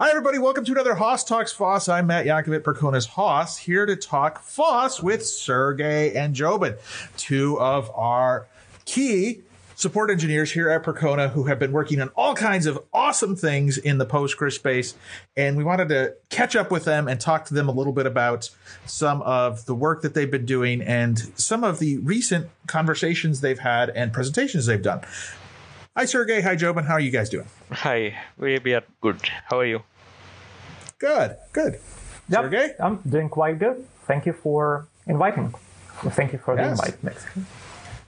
Hi, everybody. Welcome to another Hoss Talks Foss. I'm Matt Yonkovit, Percona's Hoss, here to talk Foss with Sergey and Jobin, two of our key support engineers here at Percona who have been working on all kinds of awesome things in the Postgres space. And we wanted to catch up with them and talk to them a little bit about some of the work that they've been doing and some of the recent conversations they've had and presentations they've done. Hi, Sergey. Hi, Jobin. How are you guys doing? Hi, we, we are good. How are you? Good, good. Yep, Sergey? I'm doing quite good. Thank you for inviting. Thank you for Yes. the invite, Matt.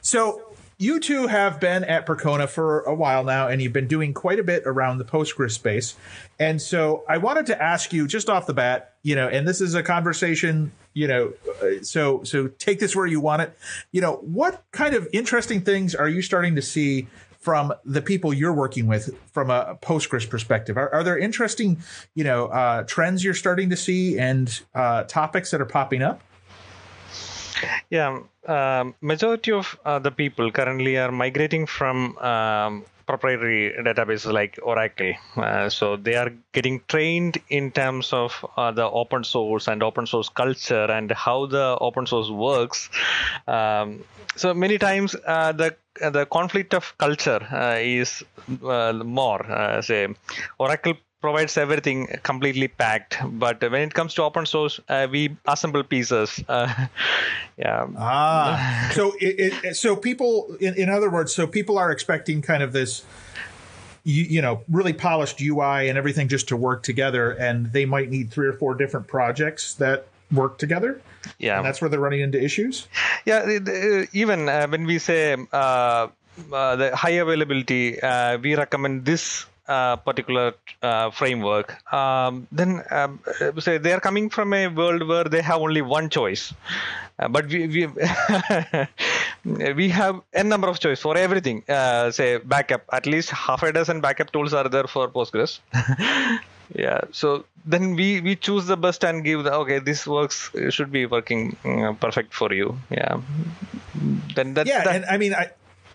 So you two have been at Percona for a while now, and you've been doing quite a bit around the Postgres space. And so I wanted to ask you just off the bat, you know, and this is a conversation, you know, uh, so so take this where you want it. You know, what kind of interesting things are you starting to see from the people you're working with from a Postgres perspective? Are, are there interesting, you know, uh, trends you're starting to see and uh, topics that are popping up? Yeah, um, majority of uh, the people currently are migrating from um, proprietary databases like Oracle. Uh, so they are getting trained in terms of uh, the open source and open source culture and how the open source works. Um, so many times uh, the the conflict of culture uh, is uh, more. Uh, say Oracle provides everything completely packed but when it comes to open source uh, we assemble pieces uh, yeah Ah, so it, it, so people, in, in other words, so people are expecting kind of this, you, you know, really polished UI and everything just to work together, and they might need three or four different projects that work together, yeah. and that's where they're running into issues. yeah even uh, when we say uh, uh, the high availability uh, we recommend this uh, particular uh, framework. Um, then um, say they are coming from a world where they have only one choice. Uh, but we we, we have a number of choice for everything. Uh, say backup at least half a dozen backup tools are there for postgres yeah so then we we choose the best and give the okay this works it should be working mm, perfect for you yeah then that, Yeah, that and I mean, I,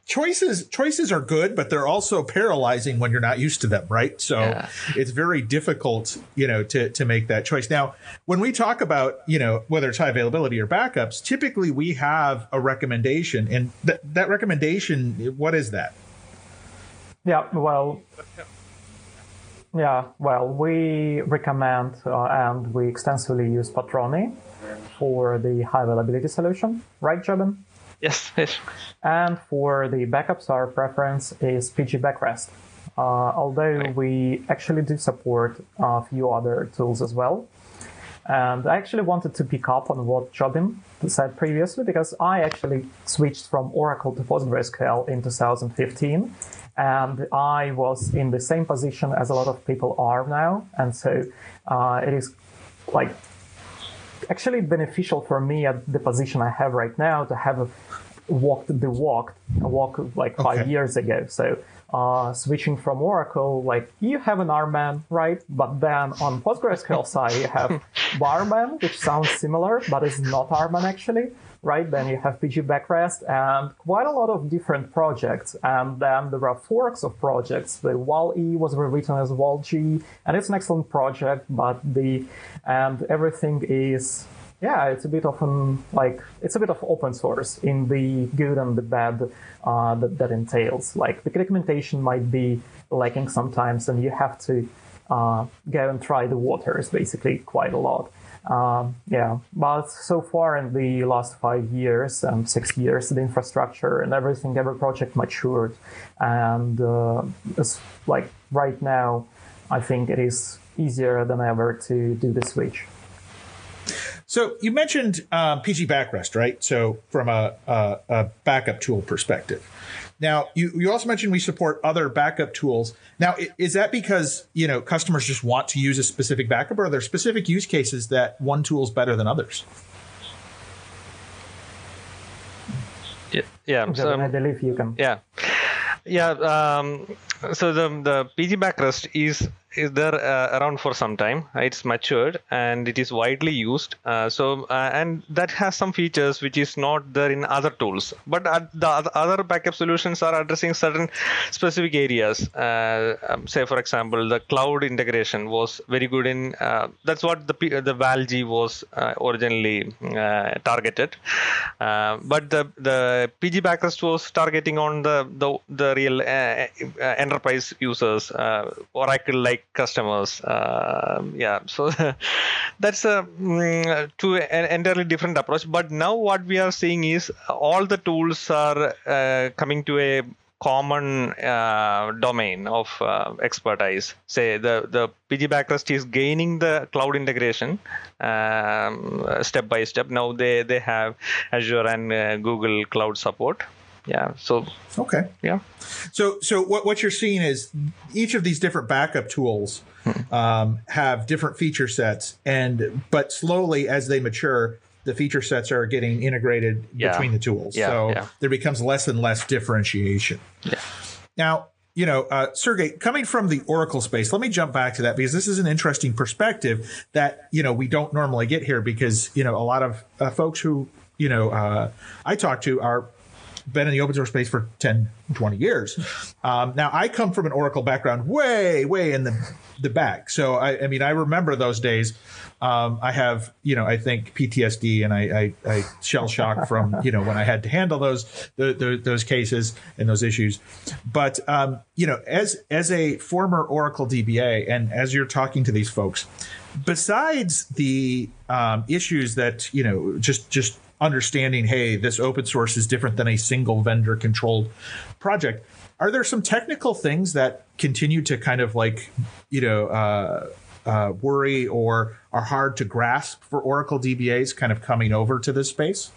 choices choices are good, but they're also paralyzing when you're not used to them, right? So Yeah. it's very difficult, you know, to to make that choice. Now, when we talk about, you know, whether it's high availability or backups, typically we have a recommendation, and th- that recommendation, what is that? Yeah, well, yeah, well, we recommend uh, and we extensively use Patroni for the high availability solution, right, Jobin? yes yes And for the backups, our preference is PG Backrest. Uh, although Right. we actually do support a few other tools as well. And I actually wanted to pick up on what Jobin said previously because I actually switched from Oracle to PostgreSQL in 2015. And I was in the same position as a lot of people are now. And so uh, it is like actually beneficial for me at the position I have right now to have walked the walk, walk like five Okay. years ago. So uh, switching from Oracle, like you have an RMAN, right? But then on PostgreSQL side, you have Barman, which sounds similar, but is not RMAN actually. Right, then you have PG Backrest and quite a lot of different projects. And then there are forks of projects. The WAL-E was rewritten as WAL-G, and it's an excellent project, but the, and everything is yeah, it's a bit of an like it's a bit of open source in the good and the bad uh, that that entails. Like the documentation might be lacking sometimes, and you have to uh, go and try the waters basically quite a lot. Um, yeah, but so far in the last five years and six years, the infrastructure and everything, every project matured, and uh, it's like right now, I think it is easier than ever to do the switch. So you mentioned um, PG Backrest, right? So from a, a, a backup tool perspective. Now you, you also mentioned we support other backup tools. Now is that because you know customers just want to use a specific backup, or are there specific use cases that one tool is better than others? yeah, yeah. So So, I believe you can. yeah yeah um, so the the pg backrest is is there uh, around for some time. It's matured and it is widely used. Uh, so uh, and that has some features which is not there in other tools. But the other backup solutions are addressing certain specific areas. Uh, um, say for example, the cloud integration was very good in. Uh, that's what the the WAL-G was uh, originally targeted. but the the PG Backrest was targeting on the the, the real enterprise users, Oracle like customers. Uh, yeah, so that's a mm, to an entirely different approach. But now what we are seeing is all the tools are uh, coming to a common uh, domain of uh, expertise. Say the the PG Backrest is gaining the cloud integration um, step by step. Now they they have Azure and uh, Google Cloud support yeah so okay yeah so so what, what you're seeing is each of these different backup tools hmm. um, have different feature sets and but slowly as they mature the feature sets are getting integrated yeah. between the tools yeah, so yeah. there becomes less and less differentiation yeah. now you know, uh, Sergey, coming from the Oracle space, let me jump back to that because this is an interesting perspective that, you know, we don't normally get here because, you know, a lot of uh, folks who, you know, uh, I talk to are been in the open source space for 10, 20 years. Um, now, I come from an Oracle background way, way in the, the back. So, I, I mean, I remember those days. Um, I have, you know, I think PTSD and I, I, I, shell shock from, you know, when I had to handle those the, the, those cases and those issues. But um, you know, as as a former Oracle DBA, and as you're talking to these folks, besides the um, issues that you know, just just understanding, hey, this open source is different than a single vendor controlled project. Are there some technical things that continue to kind of like, you know, uh, uh, worry or are hard to grasp for Oracle DBAs kind of coming over to this space?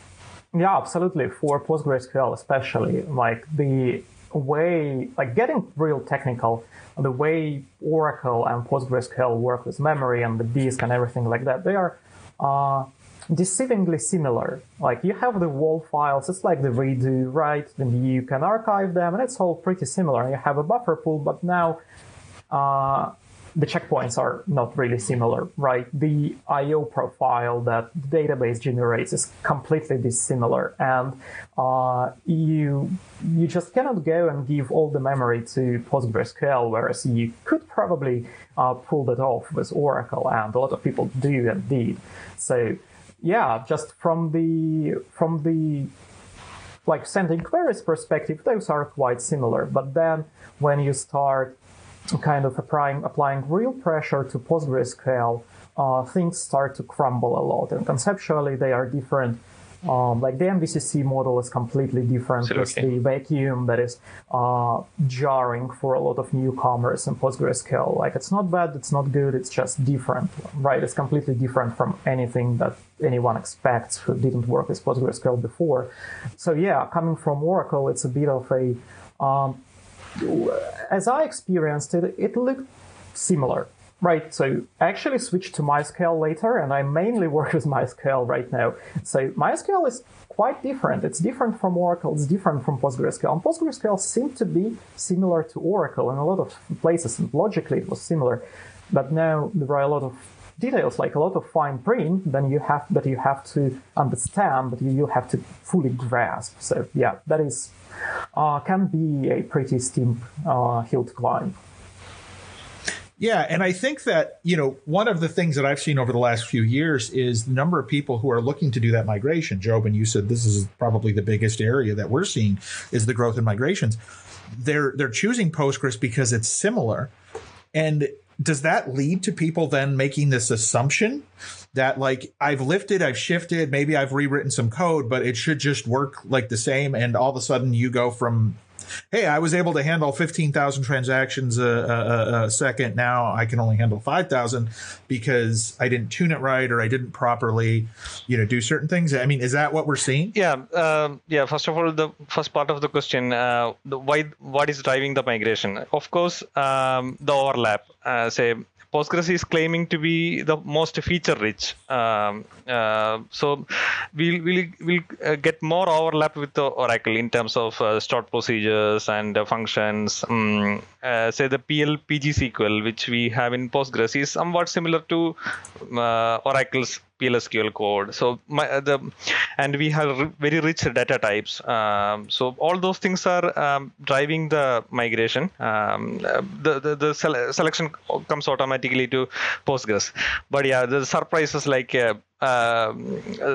Yeah, absolutely. For PostgreSQL, especially, like the way, like getting real technical, the way Oracle and PostgreSQL work with memory and the disk and everything like that, they are uh, deceivingly similar. Like you have the WAL files, it's like the redo, right? Then you can archive them, and it's all pretty similar. You have a buffer pool, but now uh, the checkpoints are not really similar, right? The I/O profile that the database generates is completely dissimilar, and uh, you you just cannot go and give all the memory to PostgreSQL, whereas you could probably uh, pull that off with Oracle, and a lot of people do and did. So yeah, just from the from the like sending queries perspective, those are quite similar. But then when you start kind of applying applying real pressure to PostgreSQL, uh, things start to crumble a lot. And conceptually, they are different um, like the MVCC model is completely different It's the vacuum that is uh, jarring for a lot of newcomers in PostgreSQL. Like it's not bad, it's not good, it's just different, right? It's completely different from anything that anyone expects who didn't work with PostgreSQL before. So yeah, coming from Oracle, it's a bit of a um, as I experienced it, it looked similar. Right, so I actually switched to MySQL later, and I mainly work with MySQL right now. So MySQL is quite different. It's different from Oracle, it's different from PostgreSQL. And PostgreSQL seemed to be similar to Oracle in a lot of places, and logically it was similar. But now there are a lot of details, like a lot of fine print, then you have that you have to understand, you, you have to fully grasp. So yeah, that is uh, can be a pretty steep uh, hill to climb. Yeah, and I think that, you know, one of the things that I've seen over the last few years is the number of people who are looking to do that migration. Job, and you said this is probably the biggest area that we're seeing is the growth in migrations. They're they're choosing Postgres because it's similar. And does that lead to people then making this assumption that like I've lifted, I've shifted, maybe I've rewritten some code, but it should just work like the same and all of a sudden you go from hey, I was able to handle 15,000 transactions a, a, a, second. Now I can only handle 5,000 because I didn't tune it right or I didn't properly, you know, do certain things. I mean, is that what we're seeing? Yeah. Um, yeah. First of all, the first part of the question, uh, the, why, what is driving the migration? Of course, um, the overlap. Uh, say Postgres is claiming to be the most feature rich. Um, uh, so we'll, we'll, we'll uh, get more overlap with Oracle in terms of uh, stored procedures and uh, functions. Um, uh, say the PL PG SQL, which we have in Postgres, is somewhat similar to uh, Oracle's PLSQL code. So my, uh, the and we have very rich data types. Um, so all those things are um, driving the migration. Um, the the, the sele- selection comes automatically to Postgres. But yeah, the surprises like. Uh, uh,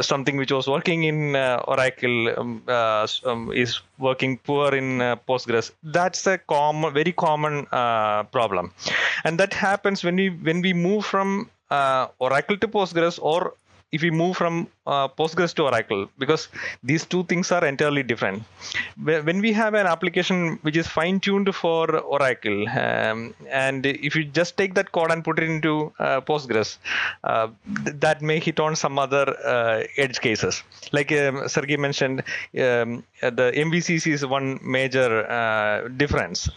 something which was working in uh, Oracle um, uh, um, is working poor in uh, Postgres. That's a common, very common uh, problem, and that happens when we when we move from Oracle to Postgres or if we move from uh, Postgres to Oracle, because these two things are entirely different. When we have an application which is fine tuned for Oracle, um, and if you just take that code and put it into uh, Postgres, uh, th- that may hit on some other uh, edge cases. Like um, Sergey mentioned, um, the MVCC is one major uh, difference.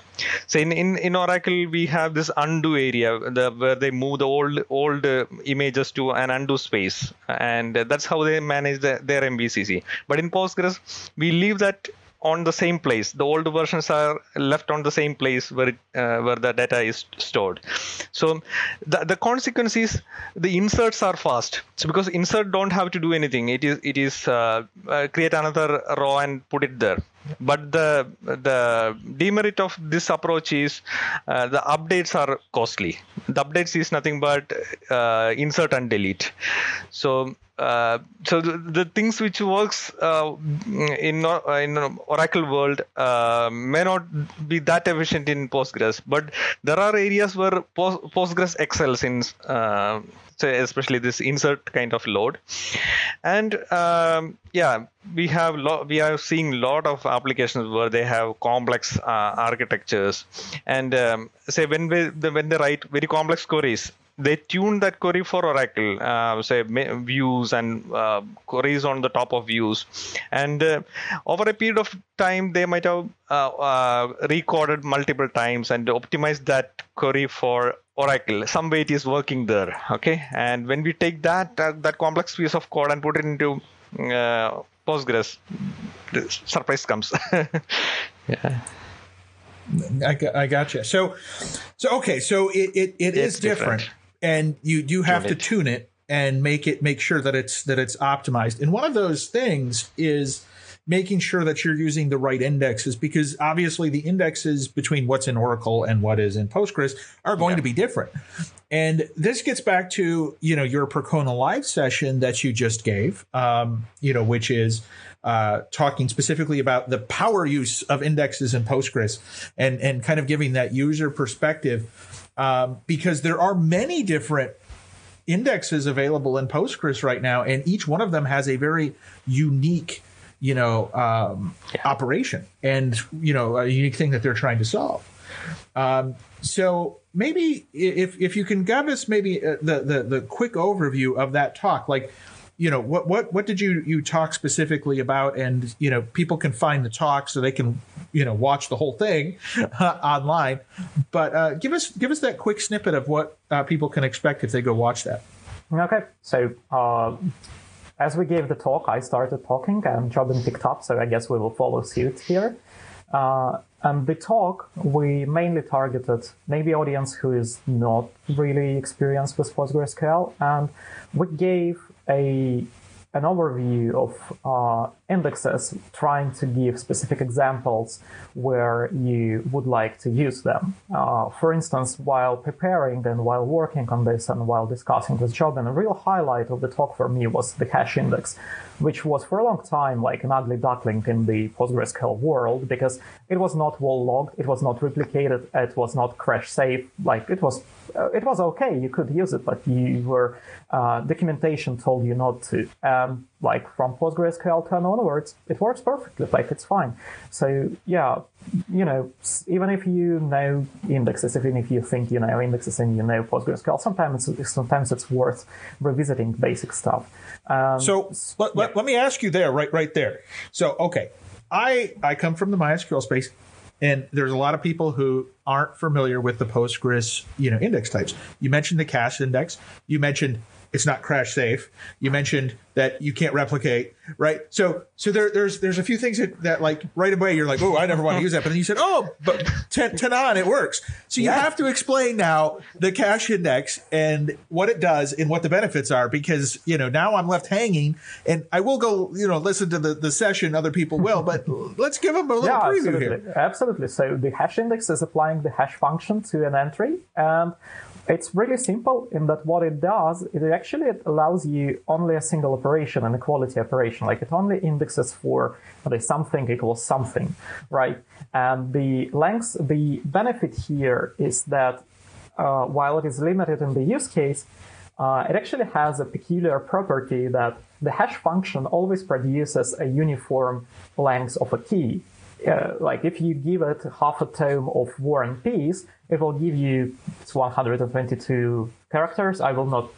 So in, in, in Oracle, we have this undo area the, where they move the old old uh, images to an undo space, and that's how they manage the, their MVCC. But in Postgres, we leave that on the same place. The old versions are left on the same place where it, uh, where the data is stored. So the, the consequence is the inserts are fast. So because insert don't have to do anything. It is it is uh, uh, create another row and put it there. But the the demerit of this approach is uh, the updates are costly. The updates is nothing but uh, insert and delete. So uh, so the, the, things which works uh, in uh, in Oracle world uh, may not be that efficient in Postgres, but there are areas where Post- Postgres excels in. Say especially this insert kind of load, and um, yeah, we have lo- we are seeing a lot of applications where they have complex uh, architectures, and um, say when we when they write very complex queries, they tune that query for Oracle, uh, say views and uh, queries on the top of views, and uh, over a period of time they might have uh, uh, recorded multiple times and optimized that query for Oracle. Some way it is working there, okay. And when we take that uh, that complex piece of code and put it into uh, Postgres, the surprise comes. yeah. I, I got you. So, so okay. So it it, it is different. different and you do have tune to it. tune it and make it make sure that it's that it's optimized. And one of those things is making sure that you're using the right indexes because obviously the indexes between what's in Oracle and what is in Postgres are going yeah. to be different. And this gets back to you know your Percona live session that you just gave, um, you know, which is uh, talking specifically about the power use of indexes in Postgres and and kind of giving that user perspective um, because there are many different indexes available in Postgres right now, and each one of them has a very unique, you know, um, yeah. operation. And you know a unique thing that they're trying to solve. Um, so maybe if if you can give us maybe uh, the, the the quick overview of that talk, like you know what what what did you you talk specifically about? And you know people can find the talk so they can you know watch the whole thing uh, online. But uh, give us give us that quick snippet of what uh, people can expect if they go watch that. Okay. So uh, as we gave the talk i started talking and Jobin picked up so i guess we will follow suit here. Uh, and the talk, we mainly targeted maybe audience who is not really experienced with PostgreSQL, and we gave a an overview of uh, indexes, trying to give specific examples where you would like to use them. Uh, for instance, while preparing and while working on this and while discussing this job, and a real highlight of the talk for me was the hash index, which was for a long time like an ugly duckling in the PostgreSQL world because it was not wall logged, it was not replicated, it was not crash safe. Like it was, uh, it was okay. You could use it, but you were uh, documentation told you not to. Um, like from PostgreSQL 10 onwards, it works perfectly. Like it's fine. So yeah, you know, even if you know indexes, even if you think you know indexes and you know PostgreSQL, sometimes it's, sometimes it's worth revisiting basic stuff. Um, so let, yeah. let, let me ask you there, right, right there. So okay, I I come from the MySQL space. And there's a lot of people who aren't familiar with the Postgres, you know, index types. You mentioned the cache index. You mentioned it's not crash safe. You mentioned that you can't replicate, right? So, so there, there's there's a few things that, that like right away you're like, oh, I never want to use that, but then you said, oh, but 10, 10 on it works. So you have to explain now the cache index and what it does and what the benefits are, because you know now I'm left hanging, and I will go, you know, listen to the the session. Other people will, but let's give them a little yeah, preview absolutely. here. Absolutely. So the hash index is applying the hash function to an entry, and it's really simple in that what it does, it actually allows you only a single operation, an equality operation. Like it only indexes for okay, something equals something, right? And the length, the benefit here is that uh, while it is limited in the use case, uh, it actually has a peculiar property that the hash function always produces a uniform length of a key. Uh, like if you give it half a tome of War and Peace, it will give you 122 characters. I will not,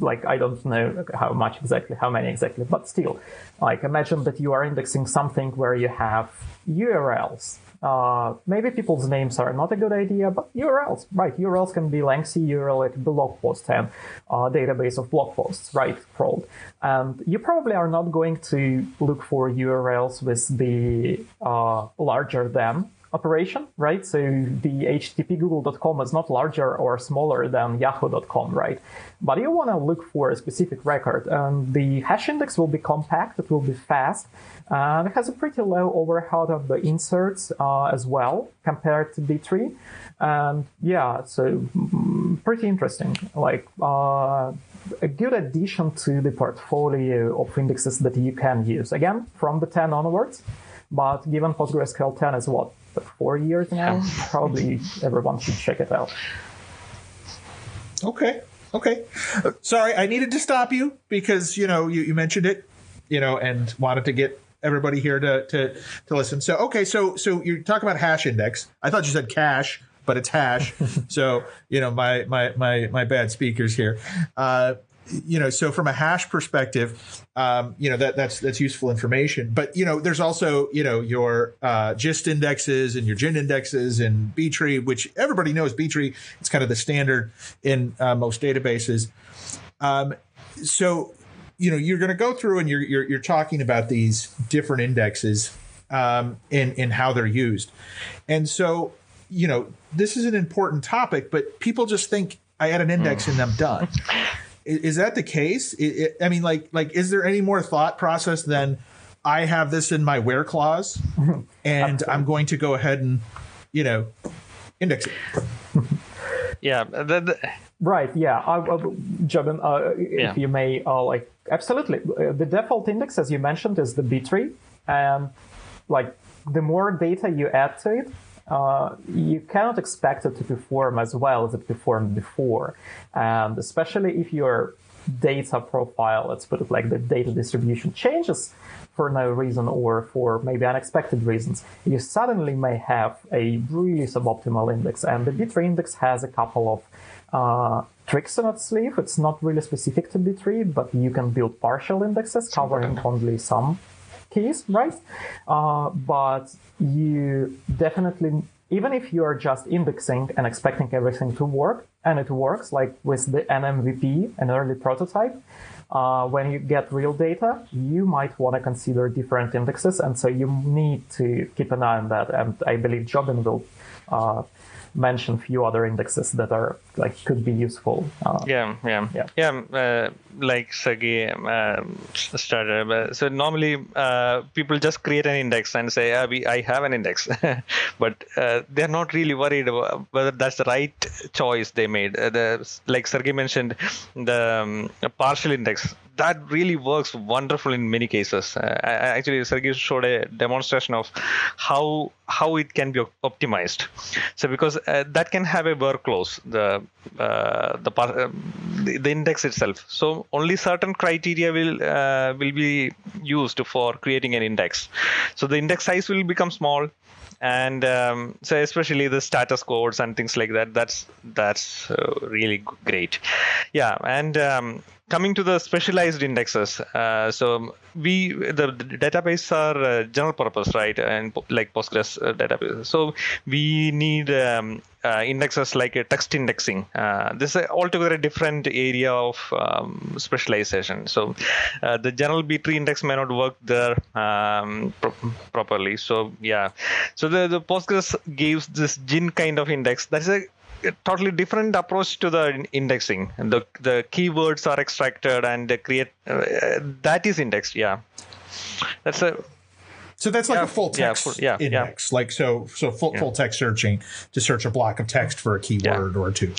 like, I don't know how much exactly, how many exactly, but still, like, imagine that you are indexing something where you have URLs. Uh, maybe people's names are not a good idea, but URLs, right? URLs can be lengthy URL like blog post and uh, database of blog posts, right? Crawled. And you probably are not going to look for URLs with the uh, larger than operation, right? So the HTTP google.com is not larger or smaller than yahoo.com, right? But you want to look for a specific record and the hash index will be compact, it will be fast, and it has a pretty low overhead of the inserts uh, as well compared to B-tree. And yeah, so mm, pretty interesting. Like, uh, a good addition to the portfolio of indexes that you can use. Again, from the 10 onwards, but given PostgreSQL 10 is what, four years now, probably everyone should check it out. Okay. Okay. Uh, sorry, I needed to stop you because, you know, you, you mentioned it, you know, and wanted to get everybody here to, to, to listen. So, okay. So, so you're talking about hash index. I thought you said cache, but it's hash. so, you know, my, my, my, my bad speakers here. Uh, you know, so from a hash perspective, um, you know that that's that's useful information. But you know, there's also you know your uh, gist indexes and your gin indexes and B-tree, which everybody knows B-tree. It's kind of the standard in uh, most databases. Um, so you know, you're going to go through and you're, you're you're talking about these different indexes um, in in how they're used, and so you know, this is an important topic, but people just think I add an index and I'm done. Is, that the case? It, it, I mean, like, like, is there any more thought process than I have this in my where clause, and I'm going to go ahead and, you know, index it? yeah. The, the... Right. Yeah. I, I, Jobin, uh, yeah. if you may, uh, like, absolutely. Uh, the default index, as you mentioned, is the B-tree, and like the more data you add to it, uh, you cannot expect it to perform as well as it performed before. And especially if your data profile, let's put it like the data distribution changes for no reason or for maybe unexpected reasons, you suddenly may have a really suboptimal index. And the B-tree index has a couple of uh, tricks in its sleeve. It's not really specific to B-tree, but you can build partial indexes covering only some keys, right? Uh, but you definitely, even if you are just indexing and expecting everything to work, and it works, like with the NMVP, an early prototype, uh, when you get real data, you might want to consider different indexes, and so you need to keep an eye on that. And I believe Jobin will uh, mention few other indexes that are like could be useful. Uh, yeah, yeah, yeah, yeah. Uh, like Sergey uh, started. Uh, so normally uh, people just create an index and say, ah, we, "I have an index," but uh, they're not really worried about whether that's the right choice they made. the like Sergey mentioned, the um, partial index that really works wonderful in many cases. Uh, actually, Sergey showed a demonstration of how how it can be optimized. So because uh, that can have a clause, the the, uh, the, the index itself. So only certain criteria will uh, will be used for creating an index. So the index size will become small and um, so especially the status codes and things like that that's that's uh, really great yeah and um, coming to the specialized indexes, uh, so we the, database are uh, general purpose, right? And like Postgres uh, database. So we need um, uh, indexes like text indexing. Uh, this is altogether a different area of um, specialization. So uh, the general B-tree index may not work there um, pro- properly. So yeah, so the, the Postgres gives this GIN kind of index. That's a totally different approach to the indexing. The the keywords are extracted and they create uh, that is indexed. Yeah, that's a So that's like Yeah, a full yeah, text full- yeah, yeah. index. Like so so full full text searching to search a block of text for a keyword or two.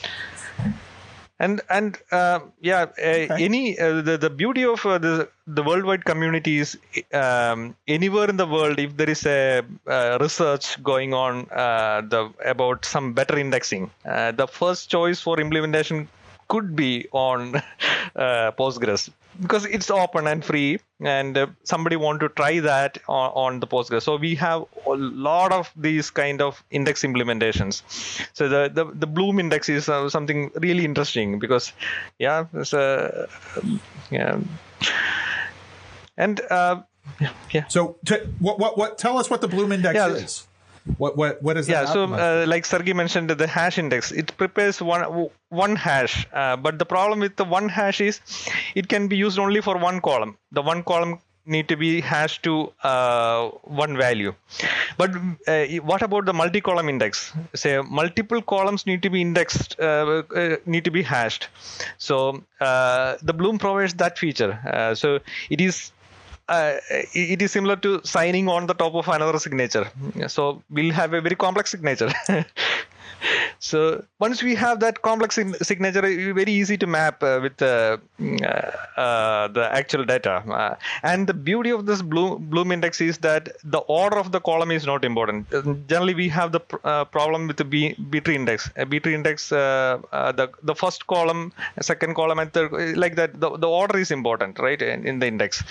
And and uh, yeah uh, any uh, the the beauty of uh, the the worldwide community is um, anywhere in the world if there is a uh, research going on uh, the about some better indexing uh, the first choice for implementation could be on uh, postgres because it's open and free and uh, somebody want to try that on, on the postgres so we have a lot of these kind of index implementations so the the, the bloom index is uh, something really interesting because yeah it's a yeah and uh, yeah, yeah So t- what what what tell us what the Bloom index Yeah. is. What what what is that? yeah so uh, like sergey mentioned the hash index it prepares one one hash uh, but the problem with the one hash is it can be used only for one column. The one column need to be hashed to uh, one value. But uh, what about the multi-column index? Say multiple columns need to be indexed uh, uh, need to be hashed. So uh, the bloom provides that feature. Uh, so it is uh, it is similar to signing on the top of another signature. So we'll have a very complex signature. so once we have that complex sig- signature, very easy to map uh, with uh, mm, uh, uh, the actual data. Uh, and the beauty of this Bloom, Bloom index is that the order of the column is not important. Uh, Generally, we have the pr- problem with the B, B-tree index. A B-tree index, the the first column, second column, and third, like that. The, the order is important, right, in, in the index,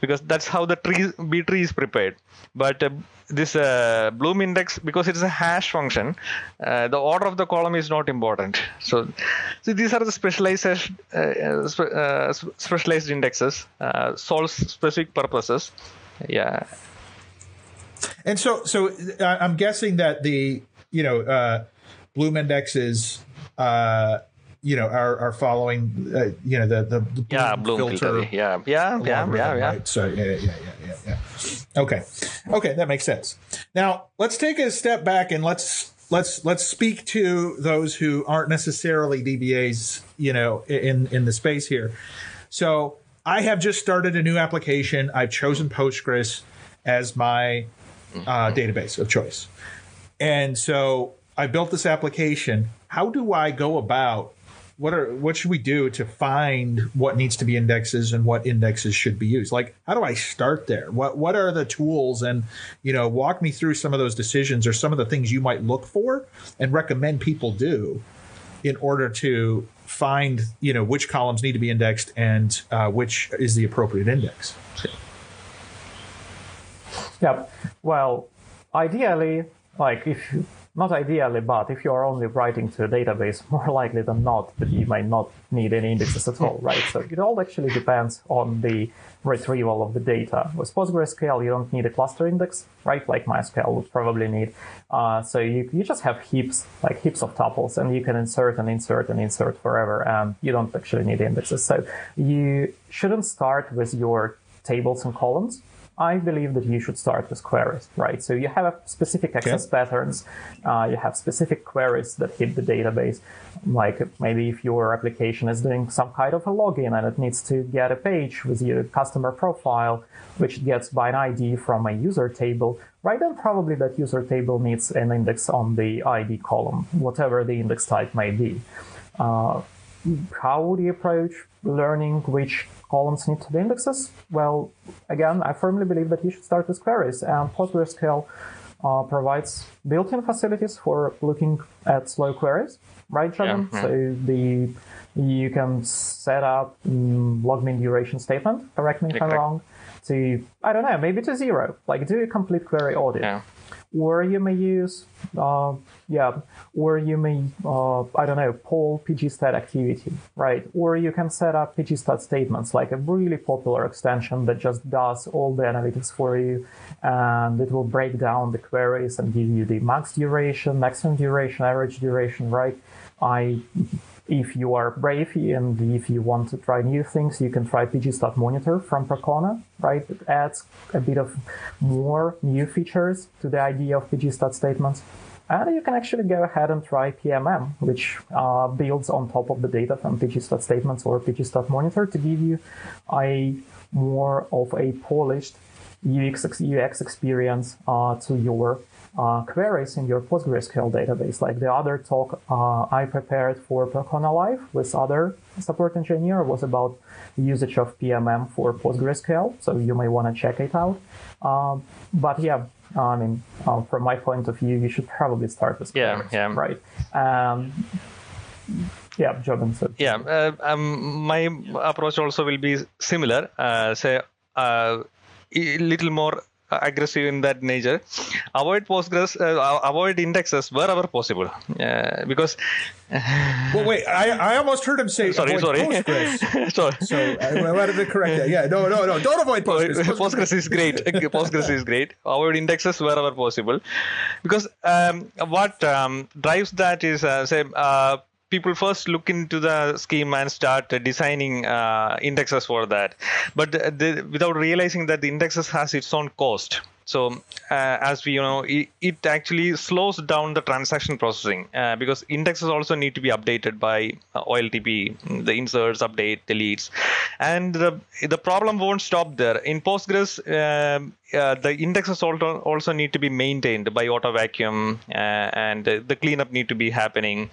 because that's how the tree B-tree is prepared. But uh, this uh, Bloom index, because it's a hash function, uh, the order of the column is not important. So, so these are the specialized spe- sp- specialized indexes, solves specific purposes. Yeah. And so, so I'm guessing that the you know Bloom indexes, uh, you know, are are following uh, you know the the, the Yeah, Bloom filter. filter. Yeah, yeah, yeah, yeah, yeah. Right? So yeah, yeah, yeah, yeah, yeah. Okay, okay, that makes sense. Now let's take a step back and let's let's let's speak to those who aren't necessarily DBAs, you know, in in the space here. So I have just started a new application. I've chosen Postgres as my uh, database of choice, and so I built this application. How do I go about what are what should we do to find what needs to be indexes and what indexes should be used? Like how do i start there? What what are the tools? And you know walk me through some of those decisions or some of the things you might look for and recommend people do in order to find you know which columns need to be indexed and uh, which is the appropriate index. Yep. Well, ideally, like if you, not ideally, but if you are only writing to a database, more likely than not that you might not need any indexes at all, right? So it all actually depends on the retrieval of the data. With PostgreSQL, you don't need a cluster index, right? Like MySQL would probably need. Uh, so you, you just have heaps, like heaps of tuples, and you can insert and insert and insert forever, and you don't actually need indexes. So you shouldn't start with your tables and columns. I believe that you should start with queries, right? So you have specific access patterns, uh, you have specific queries that hit the database. Like maybe if your application is doing some kind of a login and it needs to get a page with your customer profile, which it gets by an ID from a user table, right? Then probably that user table needs an index on the ID column, whatever the index type may be. Uh, how would you approach learning which columns need to be indexes? Well, again, I firmly believe that you should start with queries, and PostgreSQL uh, provides built-in facilities for looking at slow queries, right, Jobin? Yeah, yeah. So the you can set up mm, log min duration statement. Correct me if I'm wrong. To I don't know, maybe to zero. Like do a complete query audit. Yeah. Or you may use, uh, yeah, or you may, uh, I don't know, poll pgstat activity, right? Or you can set up pgstat statements, like a really popular extension that just does all the analytics for you, and it will break down the queries and give you the max duration, maximum duration, average duration, right? I if you are brave and if you want to try new things, you can try pgstat monitor from Percona, right? It adds a bit of more new features to the idea of pgstat statements. And you can actually go ahead and try PMM, which uh, builds on top of the data from pgstat statements or pgstat monitor to give you a more of a polished UX, UX experience uh, to your uh, queries in your PostgreSQL database. Like the other talk uh, I prepared for Percona Live with other support engineer was about usage of PMM for PostgreSQL. So you may want to check it out. Um, but yeah, I mean, uh, from my point of view, you should probably start with yeah, queries, yeah. right. Um, yeah, said. Yeah, uh, um, my approach also will be similar. Uh, say uh, a little more aggressive in that nature. Avoid Postgres, uh, avoid indexes wherever possible, uh, because. well, wait. I, I almost heard him say sorry, sorry. Postgres. sorry. So I wanted to correct that. Yeah, no, no, no. Don't avoid Postgres. Postgres, Postgres is great. Postgres is great. Avoid indexes wherever possible, because um, what um, drives that is uh, say uh, people first look into the scheme and start designing uh, indexes for that. But the, without realizing that the indexes has its own cost. So uh, as we you know it, it, actually slows down the transaction processing uh, because indexes also need to be updated by uh, oltp the inserts update deletes. And the, the problem won't stop there. In postgres um, uh, the indexes also also need to be maintained by auto vacuum uh, and the cleanup need to be happening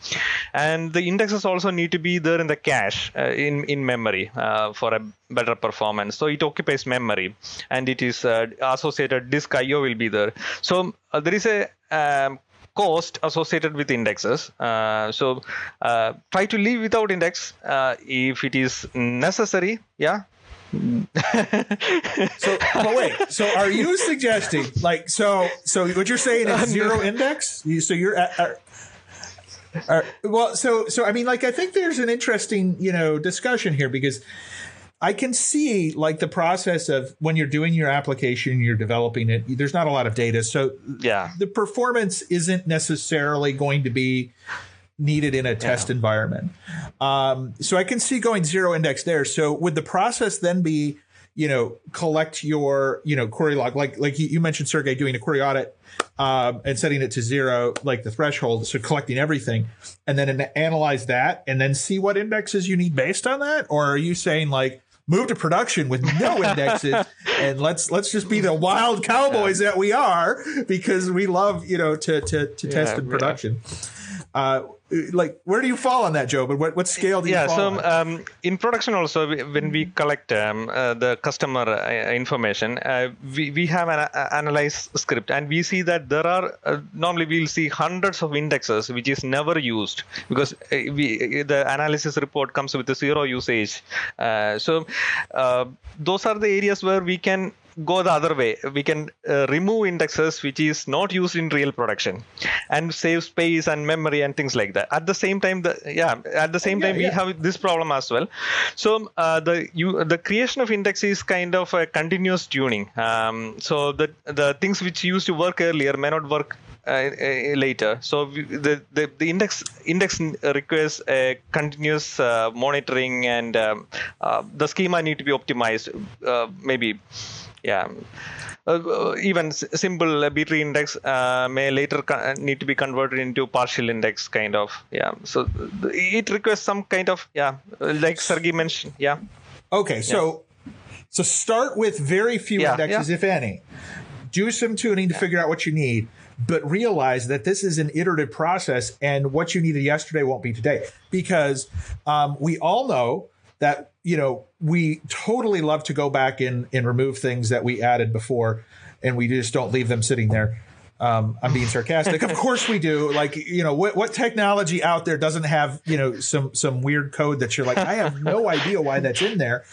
and the indexes also need to be there in the cache uh, in in memory uh, for a better performance so it occupies memory and it is uh, associated disk io will be there so uh, there is a um, cost associated with indexes. Uh, so uh, try to live without index uh, if it is necessary. Yeah, Mm. so, but wait. So, are you suggesting like so? So, what you're saying is zero index? you, So you're at. Are, are, well, so so I mean, like I think there's an interesting you know discussion here because I can see like the process of when you're doing your application, you're developing it. There's not a lot of data, so yeah, the performance isn't necessarily going to be needed in a test yeah. environment. Um, so I can see going zero index there. So would the process then be, you know, collect your, you know, query log, like like you mentioned, Sergey, doing a query audit um, and setting it to zero, like the threshold, so collecting everything, and then analyze that, and then see what indexes you need based on that, or are you saying like? Move to production with no indexes, and let's let's just be the wild cowboys yeah. that we are because we love you know to to to yeah, test in production. Uh, like where do you fall on that joe? But what, what scale do you yeah so um, in production also when we collect um, uh, the customer uh, information uh, we, we have an uh, analyze script. And we see that there are uh, normally we'll see hundreds of indexes which is never used because uh, we the analysis report comes with a zero usage. So those are the areas where we can go the other way we can uh, remove indexes which is not used in real production and save space and memory and things like that at the same time the yeah at the same time yeah. we have this problem as well so uh, the you the creation of index is kind of a continuous tuning um, so the the things which used to work earlier may not work uh, uh, later. So the, the, the index index requires a continuous uh, monitoring, and um, uh, the schema need to be optimized. Uh, maybe yeah. Uh, even simple b-tree index uh, may later co- need to be converted into partial index kind of yeah. So it requires some kind of yeah like sergey mentioned yeah. Okay so yeah. so start with very few yeah, indexes yeah. if any. Do some tuning to figure out what you need but realize that this is an iterative process and what you needed yesterday won't be today. Because um, we all know that you know we totally love to go back and and remove things that we added before and we just don't leave them sitting there um, I'm being sarcastic. of course we do. Like, you know, what, what technology out there doesn't have, you know, some, some weird code that you're like, I have no idea why that's in there.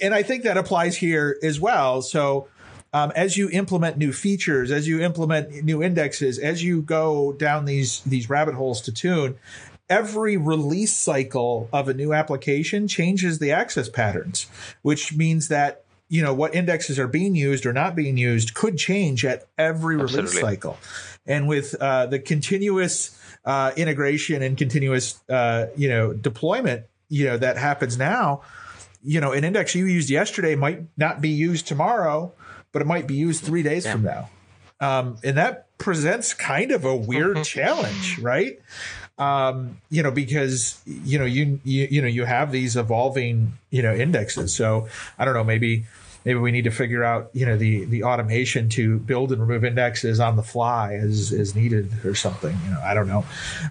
And I think that applies here as well. So, um, as you implement new features, as you implement new indexes, as you go down these these rabbit holes to tune, every release cycle of a new application changes the access patterns, which means that you know what indexes are being used or not being used could change at every release Absolutely. cycle. And with uh, the continuous uh, integration and continuous uh, you know deployment, you know that happens now. You know, an index you used yesterday might not be used tomorrow, but it might be used three days from now. Um, and that presents kind of a weird challenge, right? Um, you know, because you know you, you you know you have these evolving you know indexes. So I don't know, maybe maybe we need to figure out you know the the automation to build and remove indexes on the fly as as needed or something. You know, I don't know,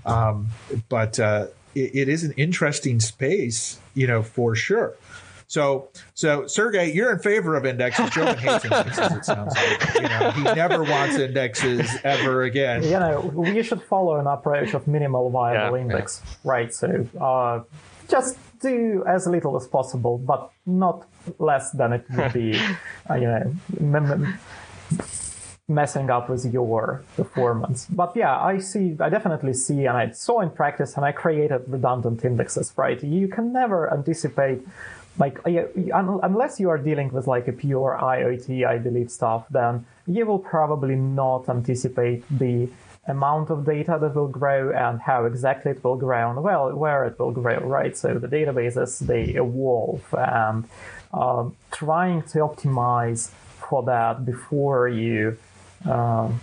um, but uh, it, it is an interesting space, you know, for sure. So, so Sergey, you're in favor of indexes. Joe hates indexes. It sounds like you know he never wants indexes ever again. you know, we should follow an approach of minimal viable Yeah, index, right? So uh, just do as little as possible, but not less than it would be, uh, you know, m- m- messing up with your performance. But yeah, I see, I definitely see, and I saw in practice, and I created redundant indexes, right? You can never anticipate like uh, unless you are dealing with like a pure IoT, I believe stuff, then you will probably not anticipate the amount of data that will grow and how exactly it will grow and well where it will grow, right? So the databases they evolve and um, trying to optimize for that before you. Um,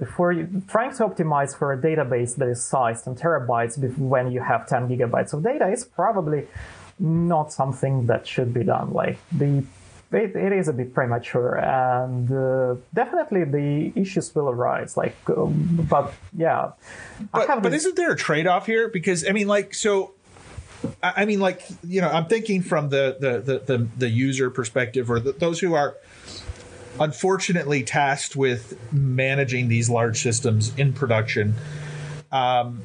before you trying to optimize for a database that is sized in terabytes when you have 10 gigabytes of data is probably not something that should be done like the it, it is a bit premature and uh, definitely the issues will arise like um, but yeah But, but this- isn't there a trade off here? Because I mean, like, so I I mean, like, you know, I'm thinking from the the the the, the user perspective, or the, those who are unfortunately tasked with managing these large systems in production. Um,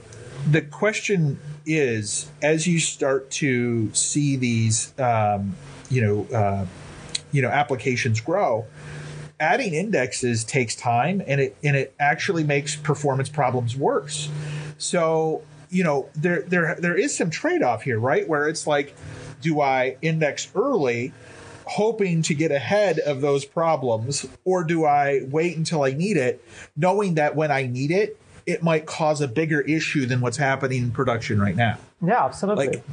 the question is, as you start to see these, um, you know, uh, you know, applications grow, adding indexes takes time, and it and it actually makes performance problems worse. So you know, there there there is some trade off here, right? Where it's like, do I index early? hoping to get ahead of those problems or do I wait until I need it knowing that when I need it it might cause a bigger issue than what's happening in production right now. yeah absolutely Like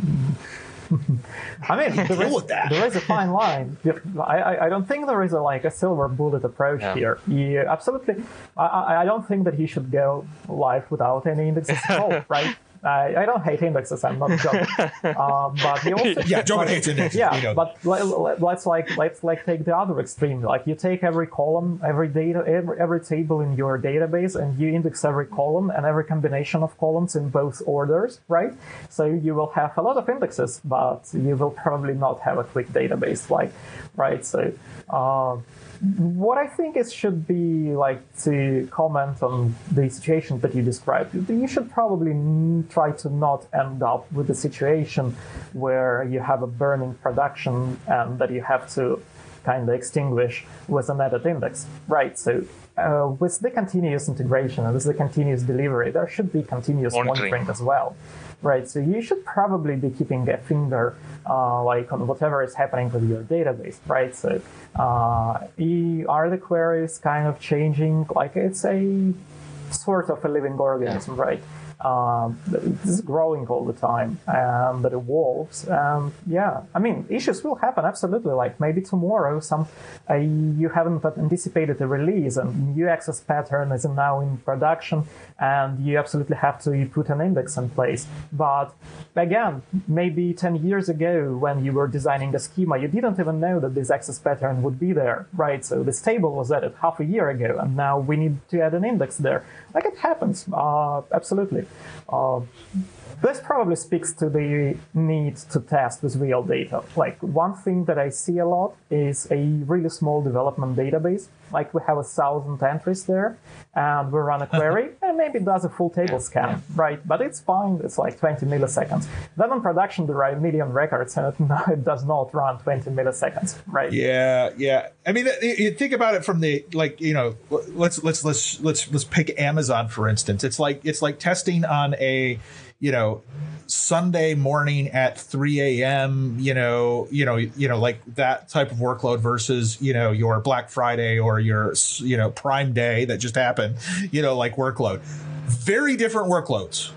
I mean, there deal is, with that? there is a fine line. I, I, I don't think there is a like a silver bullet approach Yeah. here. Yeah, absolutely. I, I I don't think that he should go live without any indexes at all, right? I, I don't hate indexes. I'm not joking. uh, but he also Yeah, Joe but- hates indexes. Yeah, we know but let, let, let's like let's like take the other extreme. Like you take every column, every data, every, every table in your database, and you index every column and every combination of columns in both orders, right? So you will have a lot of indexes, but you will probably not have a quick database, like, right? So. Uh, what I think it should be like to comment on the situation that you described. You should probably try to not end up with a situation where you have a burning production and that you have to kind of extinguish with an added index, right? So. Uh, with the continuous integration and with the continuous delivery, there should be continuous Monitoring. monitoring as well, right? So you should probably be keeping a finger, uh, like on whatever is happening with your database, right? So uh, e- are the queries kind of changing? Like it's a sort of a living organism, right? Um, it's growing all the time and that evolves. And yeah, I mean, issues will happen absolutely. Like maybe tomorrow, some uh, you haven't anticipated a release and new access pattern is now in production, and you absolutely have to put an index in place. But again, maybe 10 years ago when you were designing the schema, you didn't even know that this access pattern would be there, right? So this table was added half a year ago, and now we need to add an index there. Like it happens, uh, absolutely. Uh, this probably speaks to the need to test with real data. Like one thing that I see a lot is a really small development database. Like we have a thousand entries there, and we run a query, and maybe it does a full table scan, right? But it's fine. It's like 20 milliseconds. Then on production, there are a million records, and it, it does not run 20 milliseconds, right? Yeah, yeah. I mean, you think about it from the like, you know, let's let's let's let's let's pick Amazon for instance. It's like it's like testing on a you know Sunday morning at 3 a.m. You know, you know, you know, like that type of workload versus you know your Black Friday or your you know Prime Day that just happened. You know, like workload. Very different workloads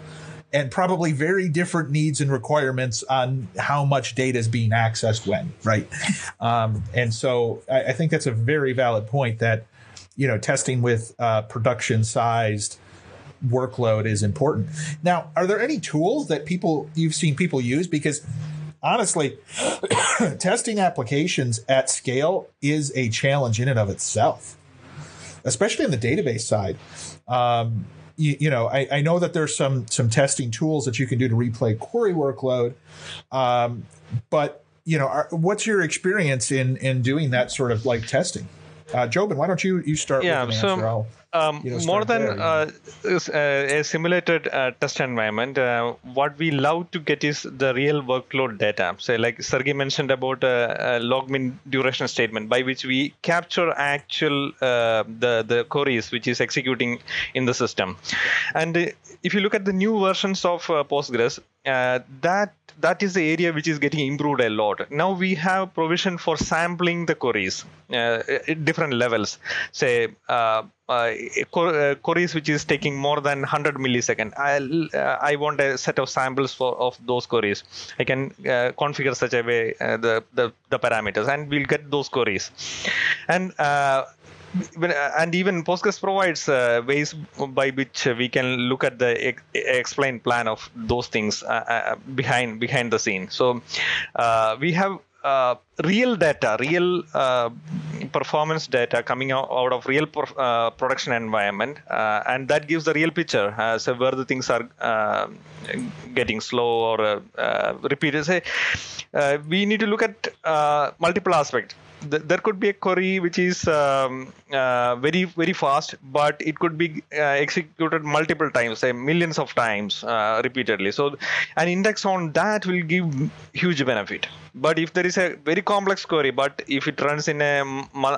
and probably very different needs and requirements on how much data is being accessed when, right? Um, and so I, I, think that's a very valid point that, you know, testing with uh, production sized workload is important. Now, are there any tools that people you've seen people use? Because honestly, testing applications at scale is a challenge in and of itself, especially on the database side. Um, you, you, know, I, I, know that there's some some testing tools that you can do to replay query workload, um, but you know, are, what's your experience in in doing that sort of like testing? Uh, Jobin, why don't you you start? Yeah, with an so um, you know, more than there, uh, uh, a simulated uh, test environment, uh, what we love to get is the real workload data. So, like Sergey mentioned about a, a log min duration statement, by which we capture actual uh, the the queries which is executing in the system. And uh, if you look at the new versions of Postgres, that that is the area which is getting improved a lot. Now we have provision for sampling the queries at different levels. Say uh, uh, queries which is taking more than 100 millisecond. I uh, i want a set of samples for of those queries i can uh, configure such a way uh, the, the the parameters and we'll get those queries and uh, and even Postgres provides uh, ways by which we can look at the ex- explained plan of those things uh, uh, behind behind the scene. So we have uh, real data, real uh, performance data coming out, out of real uh, production environment, uh, and that gives the real picture. Uh, so where the things are uh, getting slow or repeated. Say, we need to look at multiple aspects there could be a query which is um, uh, very very fast but it could be uh, executed multiple times say millions of times uh, repeatedly. So an index on that will give huge benefit. But if there is a very complex query but if it runs in a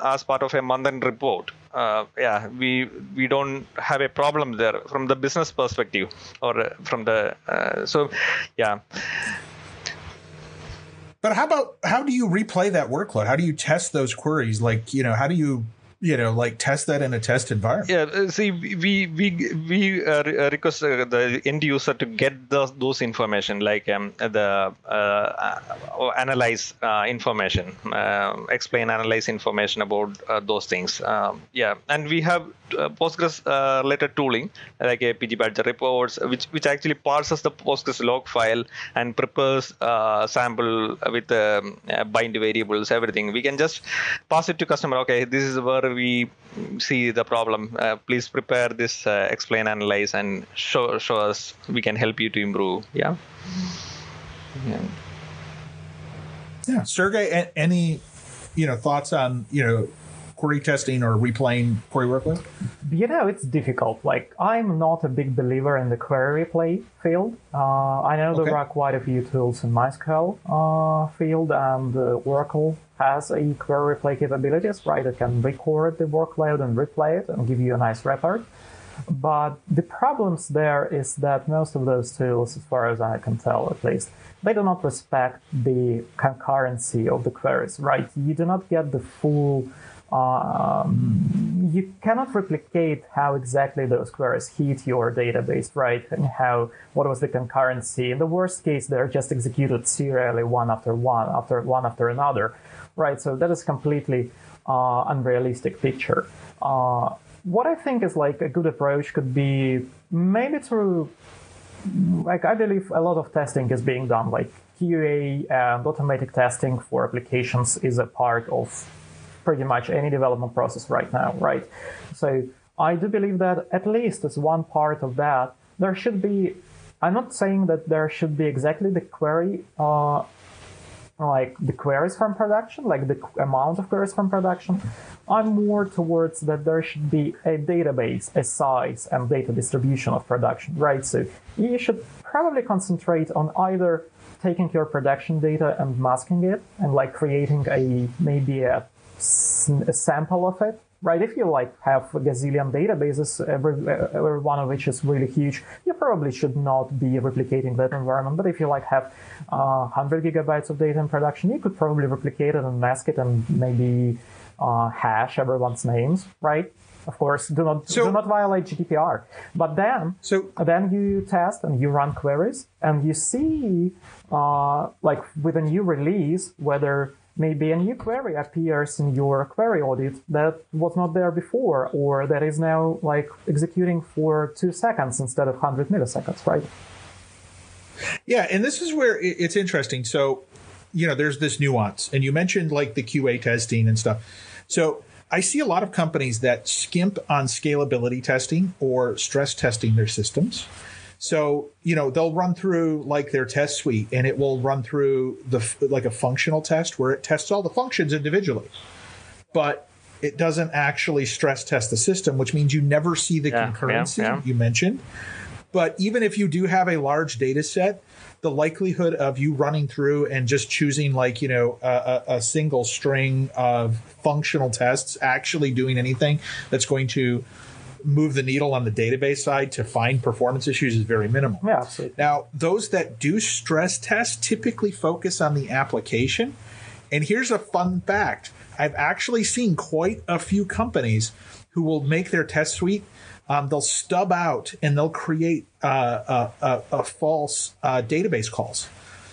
as part of a month end report uh, yeah we we don't have a problem there from the business perspective or uh, from the uh, so yeah but how about how do you replay that workload? How do you test those queries? Like, you know, how do you you know like test that in a test environment. Yeah uh, see we we we uh, uh, request uh, the end user to get those those information like um, the uh, uh analyze information explain analyze information about those things. Um, yeah and we have postgres related tooling like a pg badger reports which which actually parses the postgres log file and prepares sample with um, bind variables everything. We can just pass it to customer okay this is where we see the problem, uh, please prepare this, uh, explain, analyze, and show show us. We can help you to improve. Yeah. Yeah. Yeah. Sergey, any you know thoughts on you know query testing or replaying query workload? You know, it's difficult. Like, I'm not a big believer in the query replay field. Uh, I know okay. there are quite a few tools in MySQL uh, field, and uh, Oracle has a query replay capabilities, right? It can record the workload and replay it and give you a nice report. But the problems there is that most of those tools, as far as I can tell at least, they do not respect the concurrency of the queries, right? You do not get the full um, you cannot replicate how exactly those queries hit your database, right? And how what was the concurrency. In the worst case, they're just executed serially one after one, after one after another right? So that is completely uh, unrealistic picture. Uh, what I think is like a good approach could be maybe through, like I believe a lot of testing is being done, like QA and automatic testing for applications is a part of pretty much any development process right now, right? So I do believe that at least as one part of that, there should be I'm not saying that there should be exactly the query, uh, like the queries from production, like the amount of queries from production. I'm more towards that there should be a database, a size, and data distribution of production, right? So you should probably concentrate on either taking your production data and masking it and like creating a maybe a, a sample of it right? If you like have a gazillion databases, every, every one of which is really huge, you probably should not be replicating that environment. But if you like have uh, 100 gigabytes of data in production, you could probably replicate it and mask it and maybe uh, hash everyone's names, right? Of course, do not so, do not violate GDPR. But then, so then you test and you run queries and you see, uh, like with a new release, whether maybe a new query appears in your query audit that was not there before or that is now like executing for two seconds instead of 100 milliseconds right? Yeah and this is where it's interesting. So you know there's this nuance and you mentioned like the qa testing and stuff. So i see a lot of companies that skimp on scalability testing or stress testing their systems so, you know, they'll run through like their test suite and it will run through the like a functional test where it tests all the functions individually. But it doesn't actually stress test the system, which means you never see the yeah, concurrency yeah, yeah. you mentioned. But even if you do have a large data set, the likelihood of you running through and just choosing like you know a, a, single string of functional tests actually doing anything that's going to move the needle on the database side to find performance issues is very minimal. Yeah, absolutely. Now, those that do stress tests typically focus on the application. And here's a fun fact I've actually seen quite a few companies who will make their test suite. Um, they'll stub out and they'll create uh, a, a, a, false uh, database calls.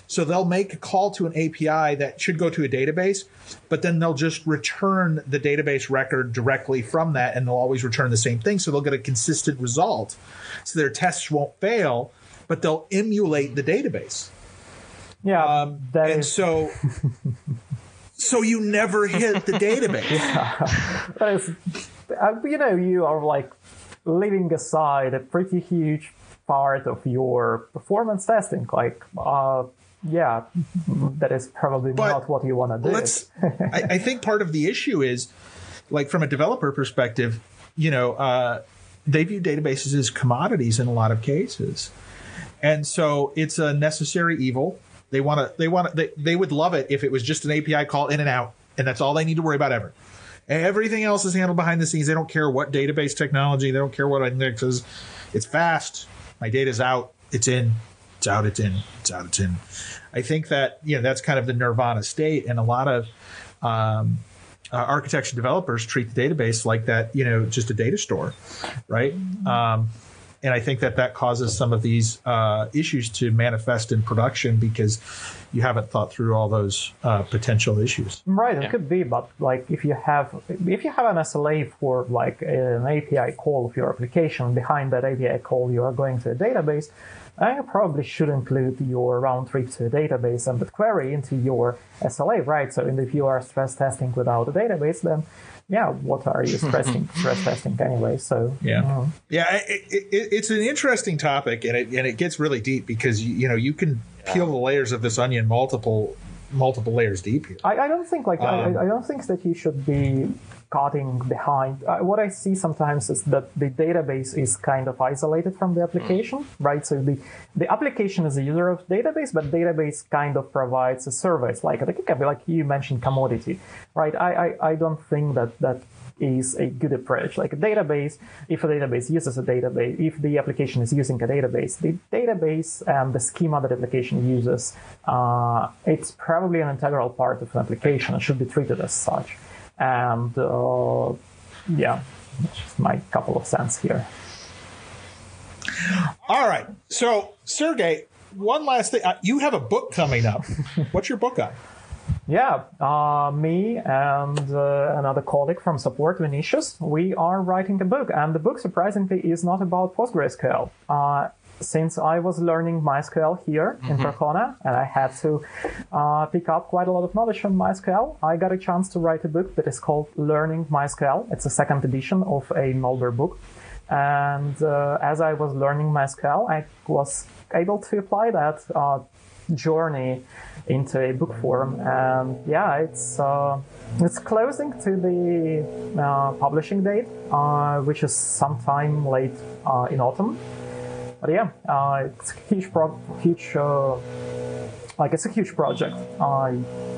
So they'll make a call to an API that should go to a database, but then they'll just return the database record directly from that and they'll always return the same thing. So they'll get a consistent result. So their tests won't fail, but they'll emulate the database. Yeah. Um, and is... so. so you never hit the database. yeah. That is, uh, you know, you are like leaving aside a pretty huge part of your performance testing. Like, uh, yeah, that is probably but not what you want to do. Let's. I, I, think part of the issue is, like, from a developer perspective, you know, uh, they view databases as commodities in a lot of cases, and so it's a necessary evil. They want to. They want to. They, they would love it if it was just an API call in and out, and that's all they need to worry about ever. Everything else is handled behind the scenes. They don't care what database technology. They don't care what indexes. It's fast. My data's out. It's in. It's out. It's in. It's out. It's in. I think that you know that's kind of the nirvana state, and a lot of um, uh, architecture developers treat the database like that. You know, just a data store, right? Um, and I think that that causes some of these uh, issues to manifest in production because you haven't thought through all those uh, potential issues. Right, it yeah. could be, but like if you have if you have an SLA for like an API call of your application, behind that API call you are going to a database. I probably should include your round trip to a database and the query into your SLA, right? So if you are stress testing without a database, then yeah, what are you stressing, stress testing anyway? So yeah, uh, yeah, it, it, it's an interesting topic, and it and it gets really deep because you, you know you can peel the layers of this onion multiple multiple layers deep here. I, I don't think like um, I, I don't think that you should be cutting behind. Uh, what I see sometimes is that the database is kind of isolated from the application, right? So the, the application is a user of database, but database kind of provides a service, like like you mentioned commodity, right? I, I, I don't think that that is a good approach. Like a database, if a database uses a database, if the application is using a database, the database and the schema that application uses, uh, it's probably an integral part of an application and should be treated as such. And uh, yeah, just my couple of cents here. All right. So, Sergey, one last thing. Uh, you have a book coming up. What's your book on? Yeah, uh, me and uh, another colleague from support, Vinicius, we are writing a book, and the book surprisingly is not about PostgreSQL. Uh, since I was learning MySQL here mm-hmm. in Percona and I had to uh, pick up quite a lot of knowledge from MySQL, I got a chance to write a book that is called Learning MySQL. It's a second edition of a older book. And uh, as I was learning MySQL, I was able to apply that uh, journey into a book form. And yeah, it's uh, it's closing to the uh, publishing date, uh, which is sometime late uh, in autumn. But yeah, uh, it's a huge, pro- huge, uh, like it's a huge project.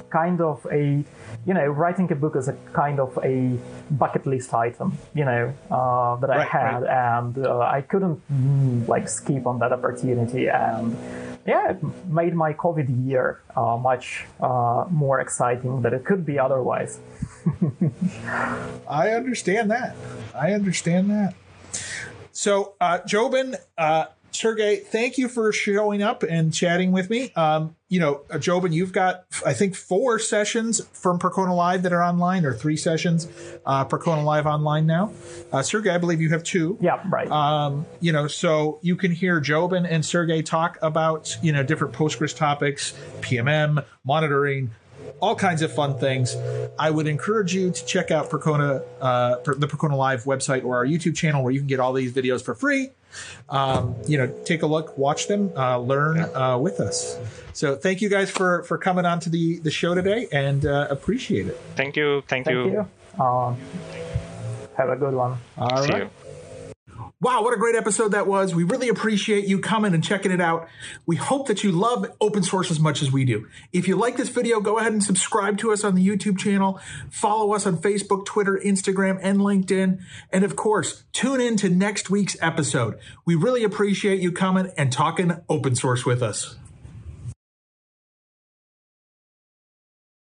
kind of a, you know, writing a book is a kind of a bucket list item, you know, that I had, right. and I couldn't mm, like skip on that opportunity and yeah, it made my COVID year uh, much uh, more exciting than it could be otherwise. I understand that. I understand that. So, uh, Jobin, uh, Sergey, thank you for showing up and chatting with me. Um, you know, uh, Jobin, you've got, I think, four sessions from Percona Live that are online, or three sessions, uh, Percona Live online now. Uh, Sergey, I believe you have two. Yeah, right. Um, you know, so you can hear Jobin and Sergey talk about, you know, different Postgres topics, PMM, monitoring, all kinds of fun things. I would encourage you to check out Percona, uh, per- the Percona Live website or our YouTube channel where you can get all these videos for free. Um, you know, take a look, watch them, uh, learn uh, with us. So thank you guys for for coming on to the the show today and uh, appreciate it. Thank you. Thank, Thank you. Uh, have a good one. All See right. you. Wow, what a great episode that was. We really appreciate you coming and checking it out. We hope that you love open source as much as we do. If you like this video, go ahead and subscribe to us on the YouTube channel. Follow us on Facebook, Twitter, Instagram, and LinkedIn. And of course, tune in to next week's episode. We really appreciate you coming and talking open source with us.